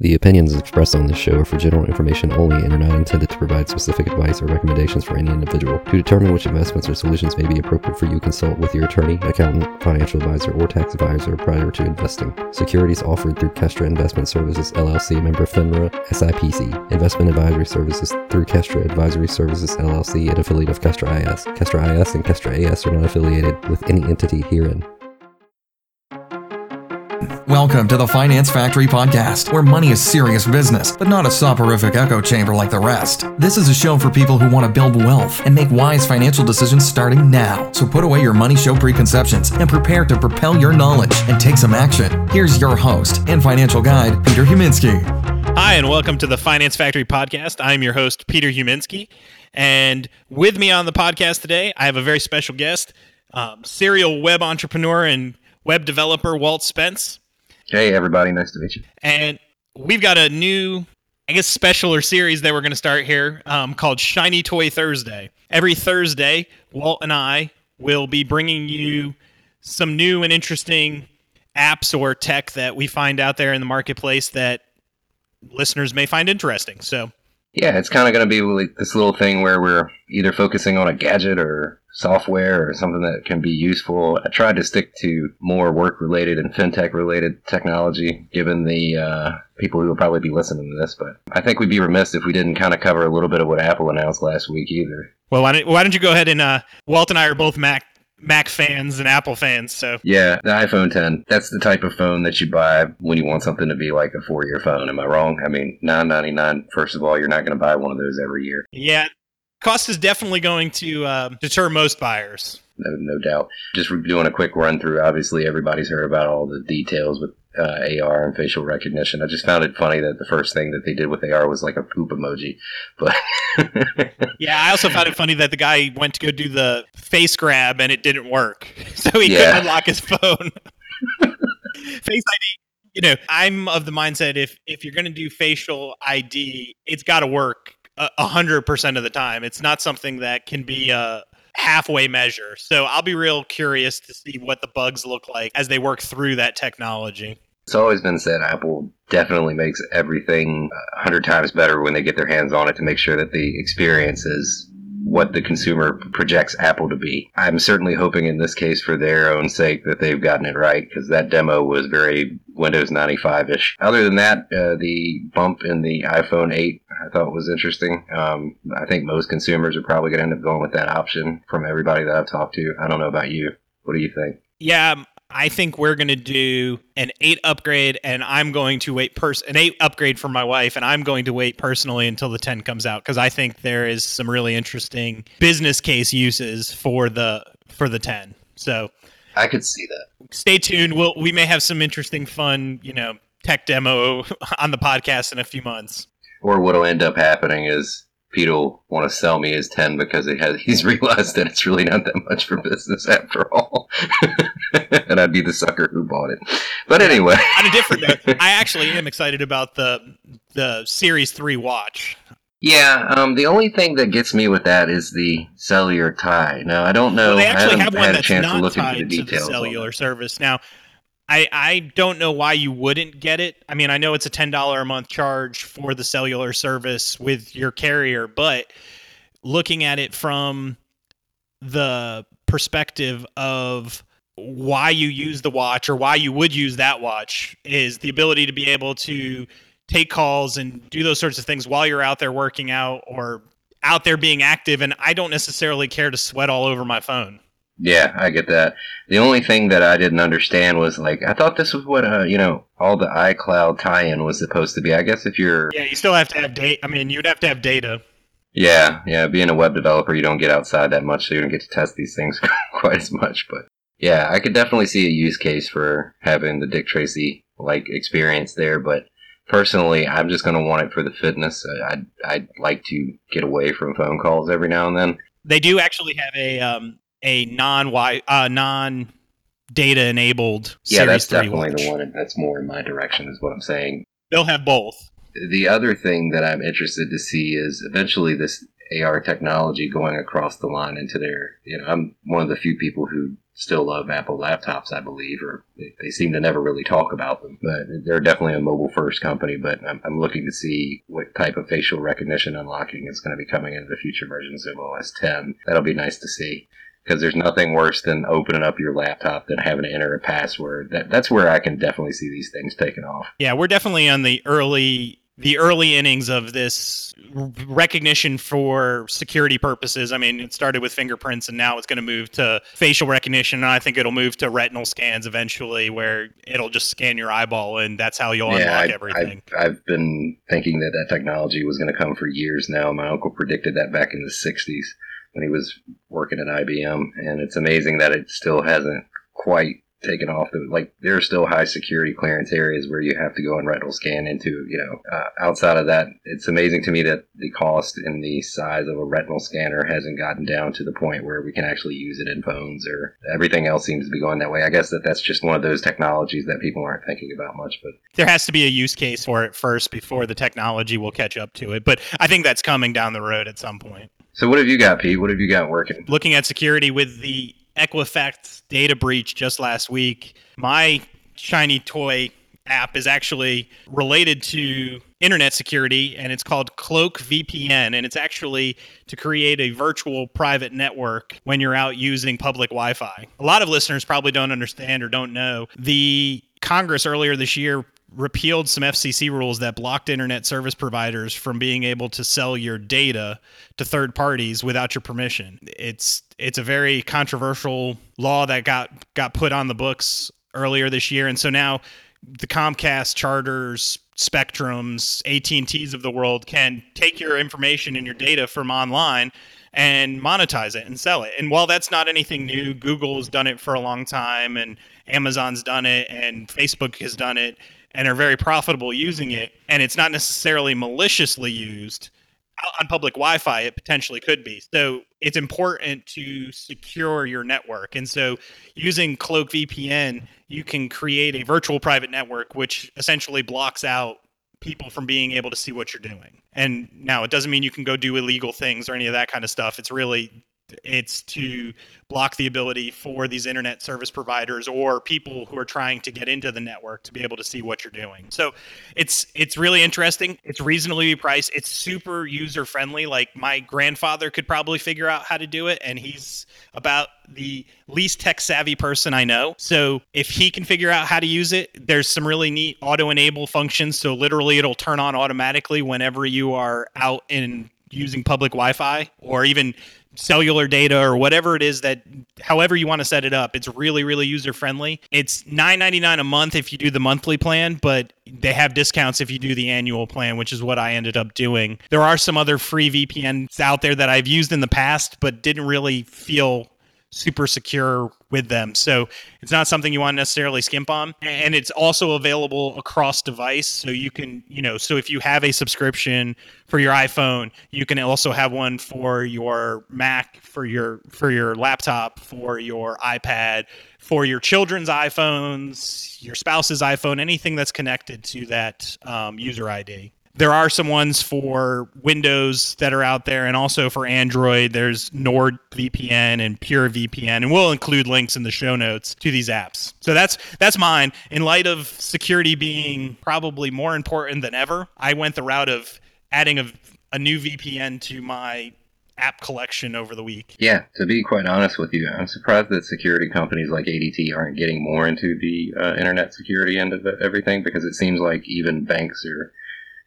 The opinions expressed on this show are for general information only and are not intended to provide specific advice or recommendations for any individual. To determine which investments or solutions may be appropriate for you, consult with your attorney, accountant, financial advisor, or tax advisor prior to investing. Securities offered through Kestra Investment Services LLC, member FINRA SIPC. Investment advisory services through Kestra Advisory Services LLC, an affiliate of Kestra IS. Kestra IS and Kestra AS are not affiliated with any entity herein. Welcome to the Finance Factory Podcast, where money is serious business, but not a soporific echo chamber like the rest. This is a show for people who want to build wealth and make wise financial decisions starting now. So put away your money show preconceptions and prepare to propel your knowledge and take some action. Here's your host and financial guide, Peter Huminski. Hi, and welcome to the Finance Factory Podcast. I'm your host, Peter Huminski. And with me on the podcast today, I have a very special guest, um, serial web entrepreneur and web developer Walt Spence. Hey, everybody. Nice to meet you. And we've got a new, I guess, special or series that we're going to start here um, called Shiny Toy Thursday. Every Thursday, Walt and I will be bringing you some new and interesting apps or tech that we find out there in the marketplace that listeners may find interesting. So, yeah, it's kind of going to be like this little thing where we're either focusing on a gadget or software or something that can be useful. I tried to stick to more work related and fintech related technology, given the uh, people who will probably be listening to this. But I think we'd be remiss if we didn't kind of cover a little bit of what Apple announced last week either. Well, why don't, why don't you go ahead and uh, Walt and I are both Mac Mac fans and Apple fans, so yeah, the iPhone 10. That's the type of phone that you buy when you want something to be like a four-year phone. Am I wrong? I mean, 9.99. First of all, you're not going to buy one of those every year. Yeah, cost is definitely going to uh, deter most buyers. No, no doubt. Just doing a quick run through. Obviously, everybody's heard about all the details with uh, AR and facial recognition. I just found it funny that the first thing that they did with AR was like a poop emoji. But yeah, I also found it funny that the guy went to go do the face grab and it didn't work, so he yeah. couldn't unlock his phone. face ID. You know, I'm of the mindset if if you're going to do facial ID, it's got to work hundred percent of the time. It's not something that can be a halfway measure. So I'll be real curious to see what the bugs look like as they work through that technology. It's always been said Apple definitely makes everything a hundred times better when they get their hands on it to make sure that the experience is what the consumer projects Apple to be. I'm certainly hoping in this case for their own sake that they've gotten it right because that demo was very Windows 95 ish. Other than that, uh, the bump in the iPhone 8 I thought was interesting. Um, I think most consumers are probably going to end up going with that option from everybody that I've talked to. I don't know about you. What do you think? Yeah, I think we're going to do an eight upgrade, and I'm going to wait pers- an eight upgrade for my wife, and I'm going to wait personally until the ten comes out because I think there is some really interesting business case uses for the for the ten. So I could see that. Stay tuned. We'll we may have some interesting, fun, you know, tech demo on the podcast in a few months. Or what'll end up happening is Pete will want to sell me his 10 because he has, he's realized that it's really not that much for business after all. and I'd be the sucker who bought it. But anyway. On a different note, I actually am excited about the the Series 3 watch. Yeah, um, the only thing that gets me with that is the cellular tie. Now, I don't know. Well, they actually have one that's not tied the to the cellular service. Now, I, I don't know why you wouldn't get it. I mean, I know it's a $10 a month charge for the cellular service with your carrier, but looking at it from the perspective of why you use the watch or why you would use that watch is the ability to be able to take calls and do those sorts of things while you're out there working out or out there being active. And I don't necessarily care to sweat all over my phone. Yeah, I get that. The only thing that I didn't understand was like I thought this was what uh you know all the iCloud tie-in was supposed to be. I guess if you're yeah, you still have to have data. I mean, you'd have to have data. Yeah, yeah. Being a web developer, you don't get outside that much, so you don't get to test these things quite as much. But yeah, I could definitely see a use case for having the Dick Tracy like experience there. But personally, I'm just going to want it for the fitness. I'd I'd like to get away from phone calls every now and then. They do actually have a um, a non uh, non data enabled yeah that's definitely watch. the one that's more in my direction is what i'm saying they'll have both the other thing that i'm interested to see is eventually this AR technology going across the line into their, you know, I'm one of the few people who still love Apple laptops, I believe, or they, seem to never really talk about them. But they're definitely a mobile first company, but I'm, I'm looking to see what type of facial recognition unlocking is going to be coming into the future versions of OS 10. That'll be nice to see because there's nothing worse than opening up your laptop than having to enter a password. That that's where I can definitely see these things taking off. Yeah, we're definitely on the early the early innings of this recognition for security purposes. I mean, it started with fingerprints and now it's going to move to facial recognition. And I think it'll move to retinal scans eventually, where it'll just scan your eyeball and that's how you'll yeah, unlock I, everything. I've, I've been thinking that that technology was going to come for years now. My uncle predicted that back in the 60s when he was working at IBM. And it's amazing that it still hasn't quite taken off. The, like there are still high security clearance areas where you have to go and retinal scan into. You know, uh, outside of that, it's amazing to me that the cost and the size of a retinal scanner hasn't gotten down to the point where we can actually use it in phones. Or everything else seems to be going that way. I guess that that's just one of those technologies that people aren't thinking about much. But there has to be a use case for it first before the technology will catch up to it. But I think that's coming down the road at some point. So what have you got, Pete? What have you got working? Looking at security with the Equifax data breach just last week. My shiny toy app is actually related to internet security and it's called Cloak VPN and it's actually to create a virtual private network when you're out using public Wi-Fi. A lot of listeners probably don't understand or don't know the Congress earlier this year repealed some FCC rules that blocked internet service providers from being able to sell your data to third parties without your permission. It's it's a very controversial law that got got put on the books earlier this year and so now the Comcast charters, Spectrums, AT&Ts of the world can take your information and your data from online and monetize it and sell it. And while that's not anything new, Google has done it for a long time and Amazon's done it and Facebook has done it and are very profitable using it, and it's not necessarily maliciously used on public Wi-Fi, it potentially could be. So it's important to secure your network, and so using Cloak VPN, you can create a virtual private network, which essentially blocks out people from being able to see what you're doing. And now it doesn't mean you can go do illegal things or any of that kind of stuff. It's really it's to block the ability for these internet service providers or people who are trying to get into the network to be able to see what you're doing. So it's it's really interesting. It's reasonably priced. It's super user friendly. Like my grandfather could probably figure out how to do it and he's about the least tech savvy person I know. So if he can figure out how to use it, there's some really neat auto enable functions. So literally it'll turn on automatically whenever you are out in using public Wi-Fi or even cellular data or whatever it is that however you want to set it up it's really really user friendly it's 9.99 a month if you do the monthly plan but they have discounts if you do the annual plan which is what i ended up doing. There are some other free vpns out there that i've used in the past but didn't really feel super secure with them. So it's not something you want to necessarily skimp on. And it's also available across device. So you can, you know, so if you have a subscription for your iPhone, you can also have one for your Mac, for your for your laptop, for your iPad, for your children's iPhones, your spouse's iPhone, anything that's connected to that um, user ID there are some ones for Windows that are out there, and also for Android. There's NordVPN and PureVPN, and we'll include links in the show notes to these apps. So that's that's mine. In light of security being probably more important than ever, I went the route of adding a, a new VPN to my app collection over the week. Yeah, to be quite honest with you, I'm surprised that security companies like ADT aren't getting more into the uh, internet security end of everything because it seems like even banks are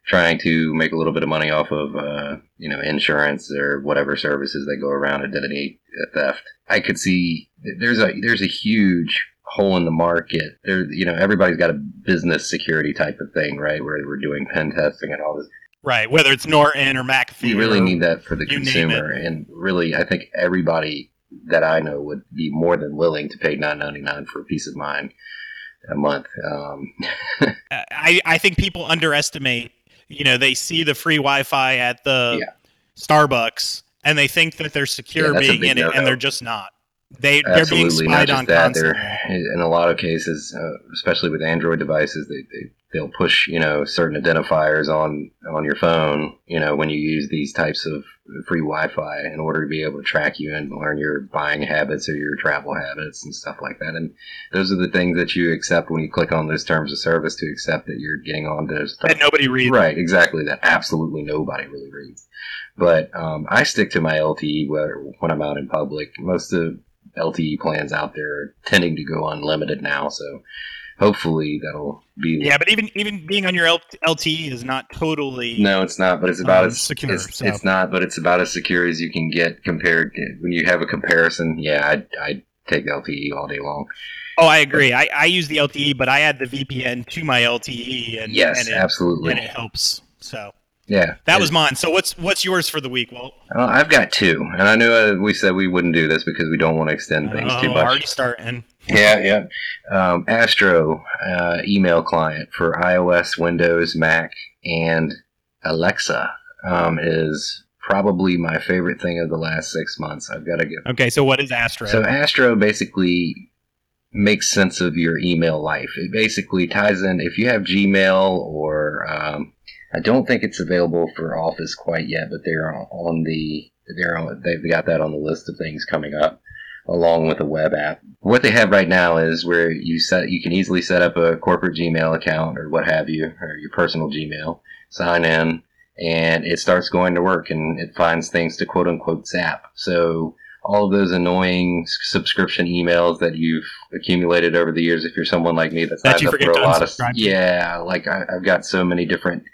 trying to make a little bit of money off of uh, you know insurance or whatever services that go around identity theft. I could see there's a there's a huge hole in the market. There, you know, everybody's got a business security type of thing, right? Where we're doing pen testing and all this. Right, whether it's Norton or McAfee. You really need that for the consumer, and really, I think everybody that I know would be more than willing to pay nine ninety nine for a peace of mind a month. Um. I I think people underestimate you know they see the free Wi-Fi at the yeah. Starbucks and they think that they're secure yeah, being in it, and they're just not. They they're being spied on that, constantly. In a lot of cases, uh, especially with Android devices, they, they they'll push you know certain identifiers on on your phone you know when you use these types of free wi-fi in order to be able to track you and learn your buying habits or your travel habits and stuff like that and those are the things that you accept when you click on those terms of service to accept that you're getting on those stuff. that nobody reads. right exactly that absolutely nobody really reads but um, i stick to my lte when i'm out in public most of lte plans out there are tending to go unlimited now so hopefully that'll be Yeah, but even even being on your L- LTE is not totally. no it's not but it's about Um, as secure, it's, so. it's not but it's about as secure as you can get compared to, when you have a comparison yeah i'd, I'd take lte all day long Oh, I agree. I, I use the LTE, but I add the VPN to my LTE, and yes and it, absolutely and it helps. So yeah that was mine. So what's what's yours for the week, Walt? Well, I've got two, and I knew uh, we said we wouldn't do this because we don't want to extend things Oh, too much. already starting. Yeah, yeah. Um, Astro uh, email client for iOS, Windows, Mac, and Alexa um, is probably my favorite thing of the last six months. I've got to give. Okay, so what is Astro? So Astro basically makes sense of your email life. It basically ties in if you have Gmail or um, I don't think it's available for Office quite yet, but they're on the they're on, they've got that on the list of things coming up along with a web app. What they have right now is where you set you can easily set up a corporate Gmail account or what have you or your personal Gmail, sign in and it starts going to work and it finds things to quote unquote zap. So all of those annoying subscription emails that you've accumulated over the years, if you're someone like me that signs up for a lot of yeah, like I, I've got so many different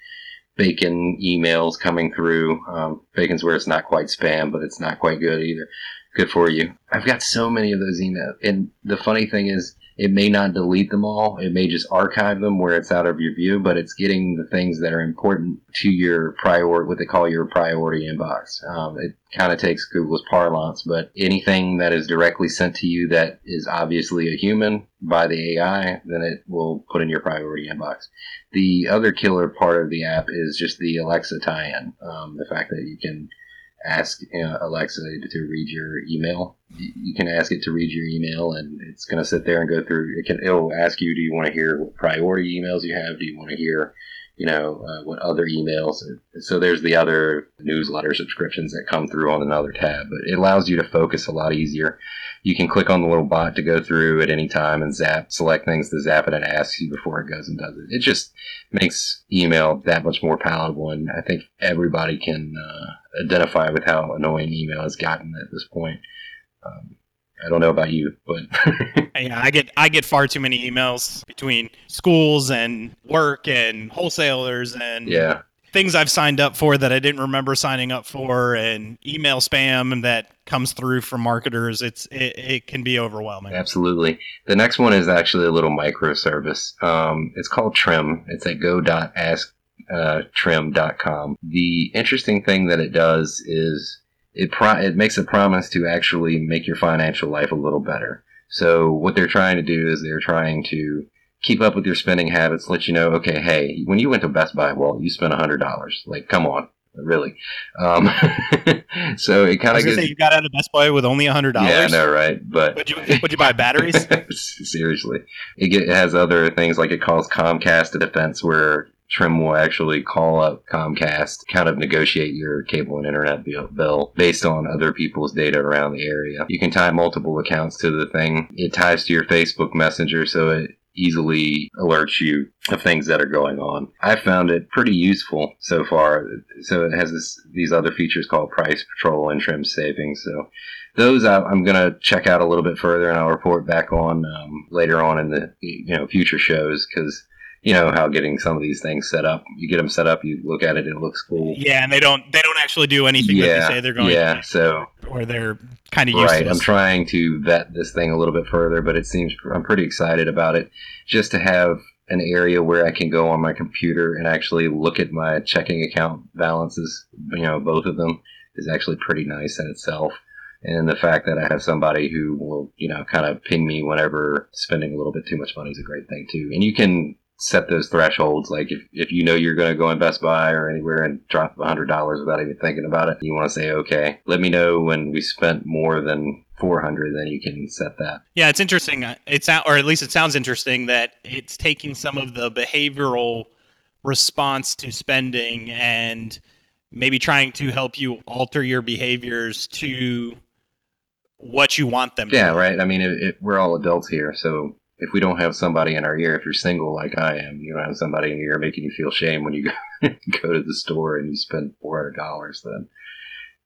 bacon emails coming through. Um, bacon's where it's not quite spam, but it's not quite good either. Good for you. I've got so many of those emails, and the funny thing is, it may not delete them all. It may just archive them where it's out of your view, but it's getting the things that are important to your priority, what they call your priority inbox. Um, it kind of takes Google's parlance, but anything that is directly sent to you that is obviously a human by the AI, then it will put in your priority inbox. The other killer part of the app is just the Alexa tie-in. Um, the fact that you can ask uh, Alexa to read your email. You you can ask it to read your email, and it's going to sit there and go through. It can. It'll ask you, "Do you want to hear what priority emails you have? Do you want to hear, you know, uh, what other emails?" So there's the other newsletter subscriptions that come through on another tab, but it allows you to focus a lot easier. You can click on the little bot to go through at any time and zap, select things to zap it, and asks you before it goes and does it. It just makes email that much more palatable, and I think everybody can uh, identify with how annoying email has gotten at this point. Um, I don't know about you, but Yeah, I get I get far too many emails between schools and work and wholesalers and yeah, things I've signed up for that I didn't remember signing up for and email spam that comes through from marketers. It's it, it can be overwhelming. absolutely. The next one is actually a little microservice. Um, it's called Trim. It's at go.asktrim.com. The interesting thing that it does is it pro- it makes a promise to actually make your financial life a little better. So what they're trying to do is they're trying to keep up with your spending habits, let you know, okay, hey, when you went to Best Buy, well, you spent hundred dollars. Like, come on, really. Um, so it kind of gives. say you got out of Best Buy with only a hundred yeah, I dollars. know, right? But Would you would you buy batteries? Seriously, it, get, it has other things like it calls Comcast a defense, where Trim will actually call up Comcast, kind of negotiate your cable and internet bill based on other people's data around the area. You can tie multiple accounts to the thing. It ties to your Facebook Messenger, so it easily alerts you of things that are going on. I found it pretty useful so far. So it has this, these other features called Price Patrol and Trim Savings. So those I, I'm going to check out a little bit further, and I'll report back on um, later on in the you know future shows because you know how getting some of these things set up. You get them set up, you look at it, it looks cool. yeah, and they don't they don't actually do anything that yeah, they say they're going yeah. So or they're kind of useless. right, I'm trying to vet this thing a little bit further, but it seems I'm pretty excited about it. Just to have an area where I can go on my computer and actually look at my checking account balances. You know, both of them is actually pretty nice in itself. And the fact that I have somebody who will, you know, kind of ping me whenever spending a little bit too much money is a great thing too. And you can set those thresholds. Like if, if you know you're going to go in Best Buy or anywhere and drop a hundred dollars without even thinking about it, you want to say, okay, let me know when we spent more than 400 then you can set that yeah it's interesting uh, it's out or at least it sounds interesting that it's taking some of the behavioral response to spending and maybe trying to help you alter your behaviors to what you want them to. yeah to right i mean it, it, we're all adults here so if we don't have somebody in our ear if you're single like i am you don't have somebody in your ear making you feel shame when you go, to the store and you spend $400 then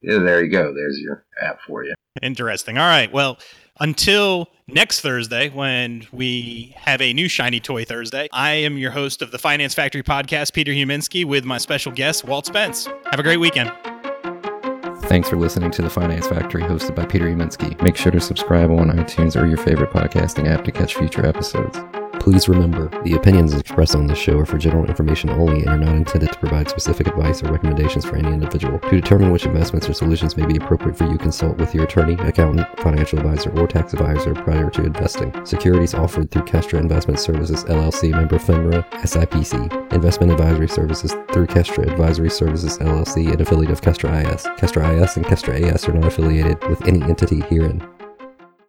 yeah, there you go there's your app for you Interesting. All right. Well, until next Thursday, when we have a new Shiny Toy Thursday, I am your host of the Finance Factory podcast, Peter Huminski, with my special guest, Walt Spence. Have a great weekend. Thanks for listening to the Finance Factory, hosted by Peter Uminski. Make sure to subscribe on iTunes or your favorite podcasting app to catch future episodes. Please remember, the opinions expressed on this show are for general information only and are not intended to provide specific advice or recommendations for any individual. To determine which investments or solutions may be appropriate for you, consult with your attorney, accountant, financial advisor, or tax advisor prior to investing. Securities offered through Kestra Investment Services LLC, member FINRA, SIPC. Investment advisory services through Kestra Advisory Services LLC, an affiliate of Kestra IS. Kestra IS and Kestra AS are not affiliated with any entity herein.